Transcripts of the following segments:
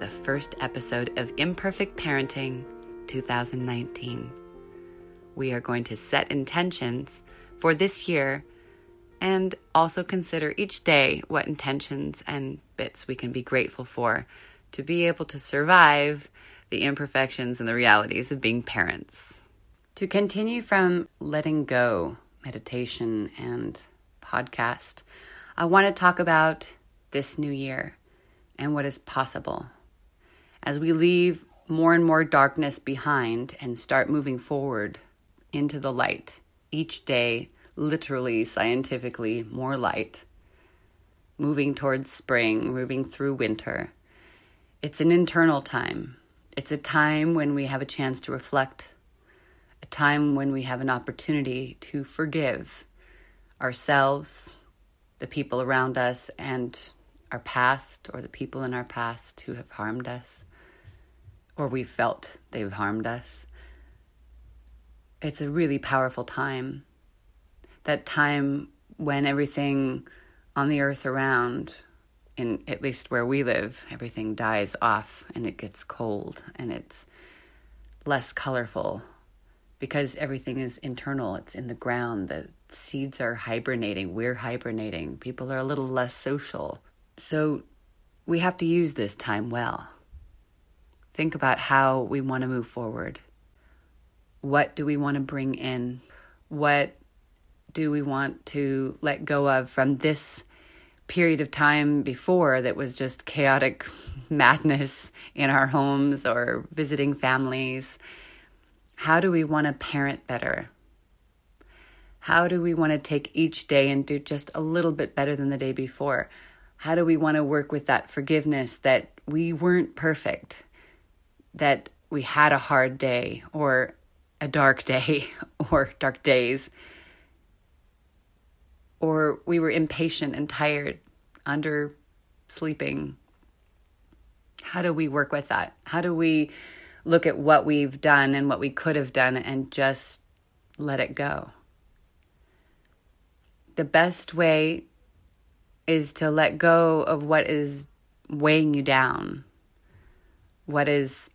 the first episode of Imperfect Parenting 2019. We are going to set intentions for this year and also consider each day what intentions and bits we can be grateful for to be able to survive the imperfections and the realities of being parents. To continue from letting go meditation and podcast, I want to talk about this new year and what is possible. As we leave more and more darkness behind and start moving forward into the light, each day, literally, scientifically, more light, moving towards spring, moving through winter. It's an internal time. It's a time when we have a chance to reflect, a time when we have an opportunity to forgive ourselves, the people around us, and our past, or the people in our past who have harmed us, or we felt they've harmed us. It's a really powerful time. That time when everything on the earth around, in at least where we live, everything dies off and it gets cold and it's less colorful because everything is internal. It's in the ground. The seeds are hibernating. We're hibernating. People are a little less social. So we have to use this time well. Think about how we want to move forward. What do we want to bring in? What do we want to let go of from this period of time before that was just chaotic madness in our homes or visiting families? How do we want to parent better? How do we want to take each day and do just a little bit better than the day before? How do we want to work with that forgiveness that we weren't perfect, that we had a hard day or a dark day or dark days, or we were impatient and tired, under sleeping? How do we work with that? How do we look at what we've done and what we could have done and just let it go? The best way is to let go of what is weighing you down, what is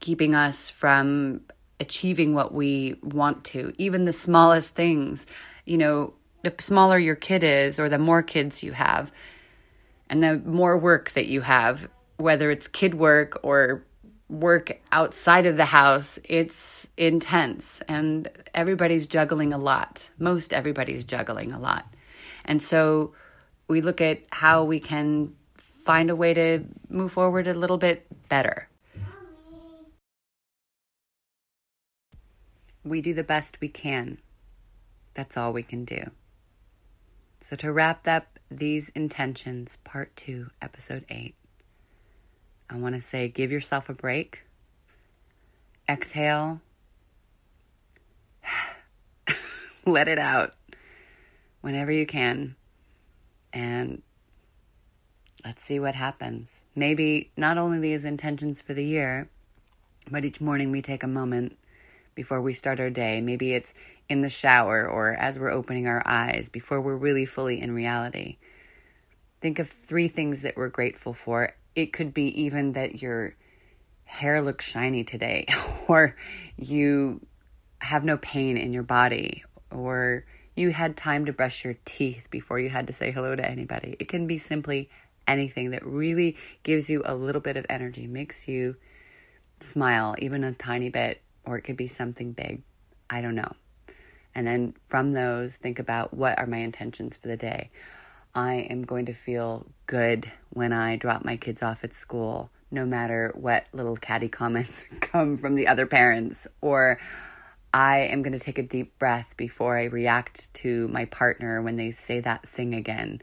keeping us from achieving what we want to, even the smallest things. You know, the smaller your kid is, or the more kids you have, and the more work that you have, whether it's kid work or work outside of the house, it's intense. And everybody's juggling a lot. Most everybody's juggling a lot. And so, we look at how we can find a way to move forward a little bit better. We do the best we can. That's all we can do. So, to wrap up these intentions, part two, episode eight, I want to say give yourself a break. Exhale. Let it out whenever you can and let's see what happens. Maybe not only these intentions for the year, but each morning we take a moment before we start our day. Maybe it's in the shower or as we're opening our eyes before we're really fully in reality. Think of three things that we're grateful for. It could be even that your hair looks shiny today, or you have no pain in your body, or you had time to brush your teeth before you had to say hello to anybody. It can be simply anything that really gives you a little bit of energy, makes you smile even a tiny bit, or it could be something big. I don't know. And then from those, think about what are my intentions for the day. I am going to feel good when I drop my kids off at school, no matter what little catty comments come from the other parents, or I am going to take a deep breath before I react to my partner when they say that thing again.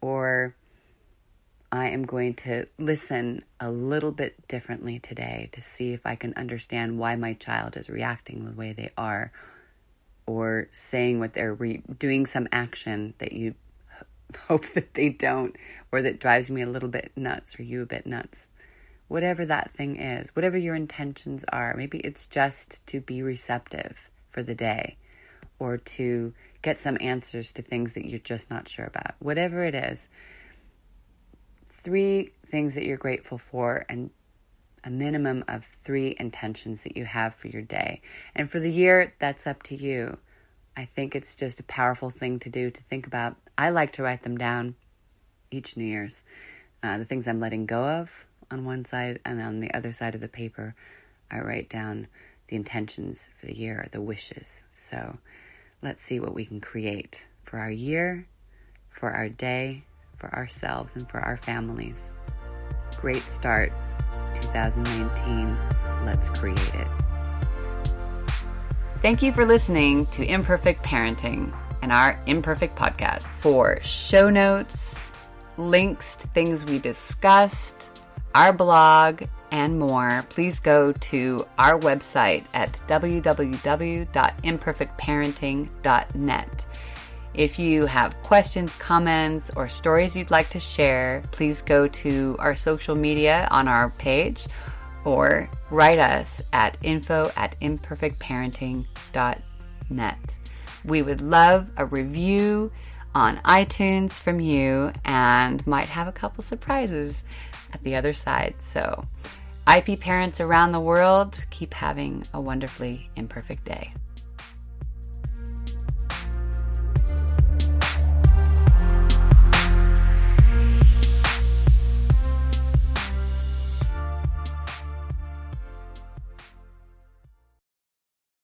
Or I am going to listen a little bit differently today to see if I can understand why my child is reacting the way they are or saying what they're re- doing some action that you hope that they don't or that drives me a little bit nuts or you a bit nuts. Whatever that thing is, whatever your intentions are, maybe it's just to be receptive for the day or to get some answers to things that you're just not sure about. Whatever it is, three things that you're grateful for and a minimum of three intentions that you have for your day. And for the year, that's up to you. I think it's just a powerful thing to do to think about. I like to write them down each New Year's. Uh, the things I'm letting go of on one side, and on the other side of the paper, I write down the intentions for the year, the wishes. So let's see what we can create for our year, for our day, for ourselves, and for our families. Great start, 2019. Let's create it. Thank you for listening to Imperfect Parenting and our Imperfect podcast. For show notes, links to things we discussed, our blog, and more, please go to our website at www.imperfectparenting.net. If you have questions, comments, or stories you'd like to share, please go to our social media on our page or write us at info at imperfectparenting.net. We would love a review on iTunes from you and might have a couple surprises at the other side. So, IP parents around the world, keep having a wonderfully imperfect day.